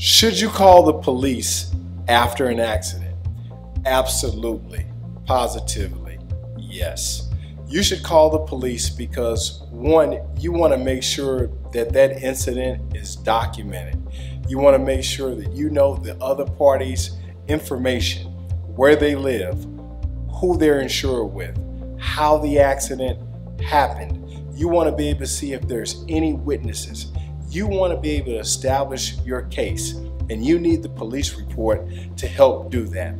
Should you call the police after an accident? Absolutely, positively, yes. You should call the police because one, you want to make sure that that incident is documented. You want to make sure that you know the other party's information, where they live, who they're insured with, how the accident happened. You want to be able to see if there's any witnesses. You want to be able to establish your case, and you need the police report to help do that.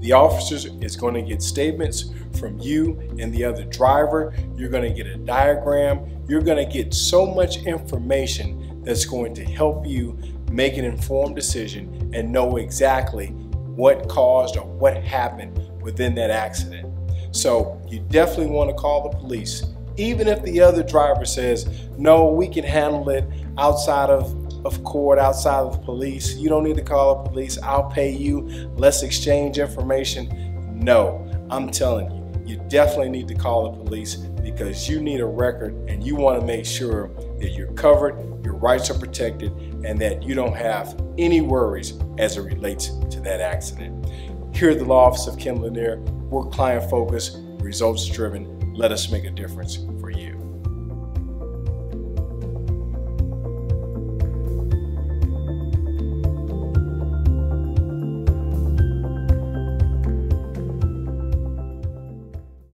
The officer is going to get statements from you and the other driver. You're going to get a diagram. You're going to get so much information that's going to help you make an informed decision and know exactly what caused or what happened within that accident. So you definitely want to call the police even if the other driver says, no, we can handle it outside of, of court, outside of the police, you don't need to call the police, I'll pay you, let's exchange information. No, I'm telling you, you definitely need to call the police because you need a record and you want to make sure that you're covered, your rights are protected, and that you don't have any worries as it relates to that accident. Here at the Law Office of Ken Lanier, we're client focused, results driven, let us make a difference.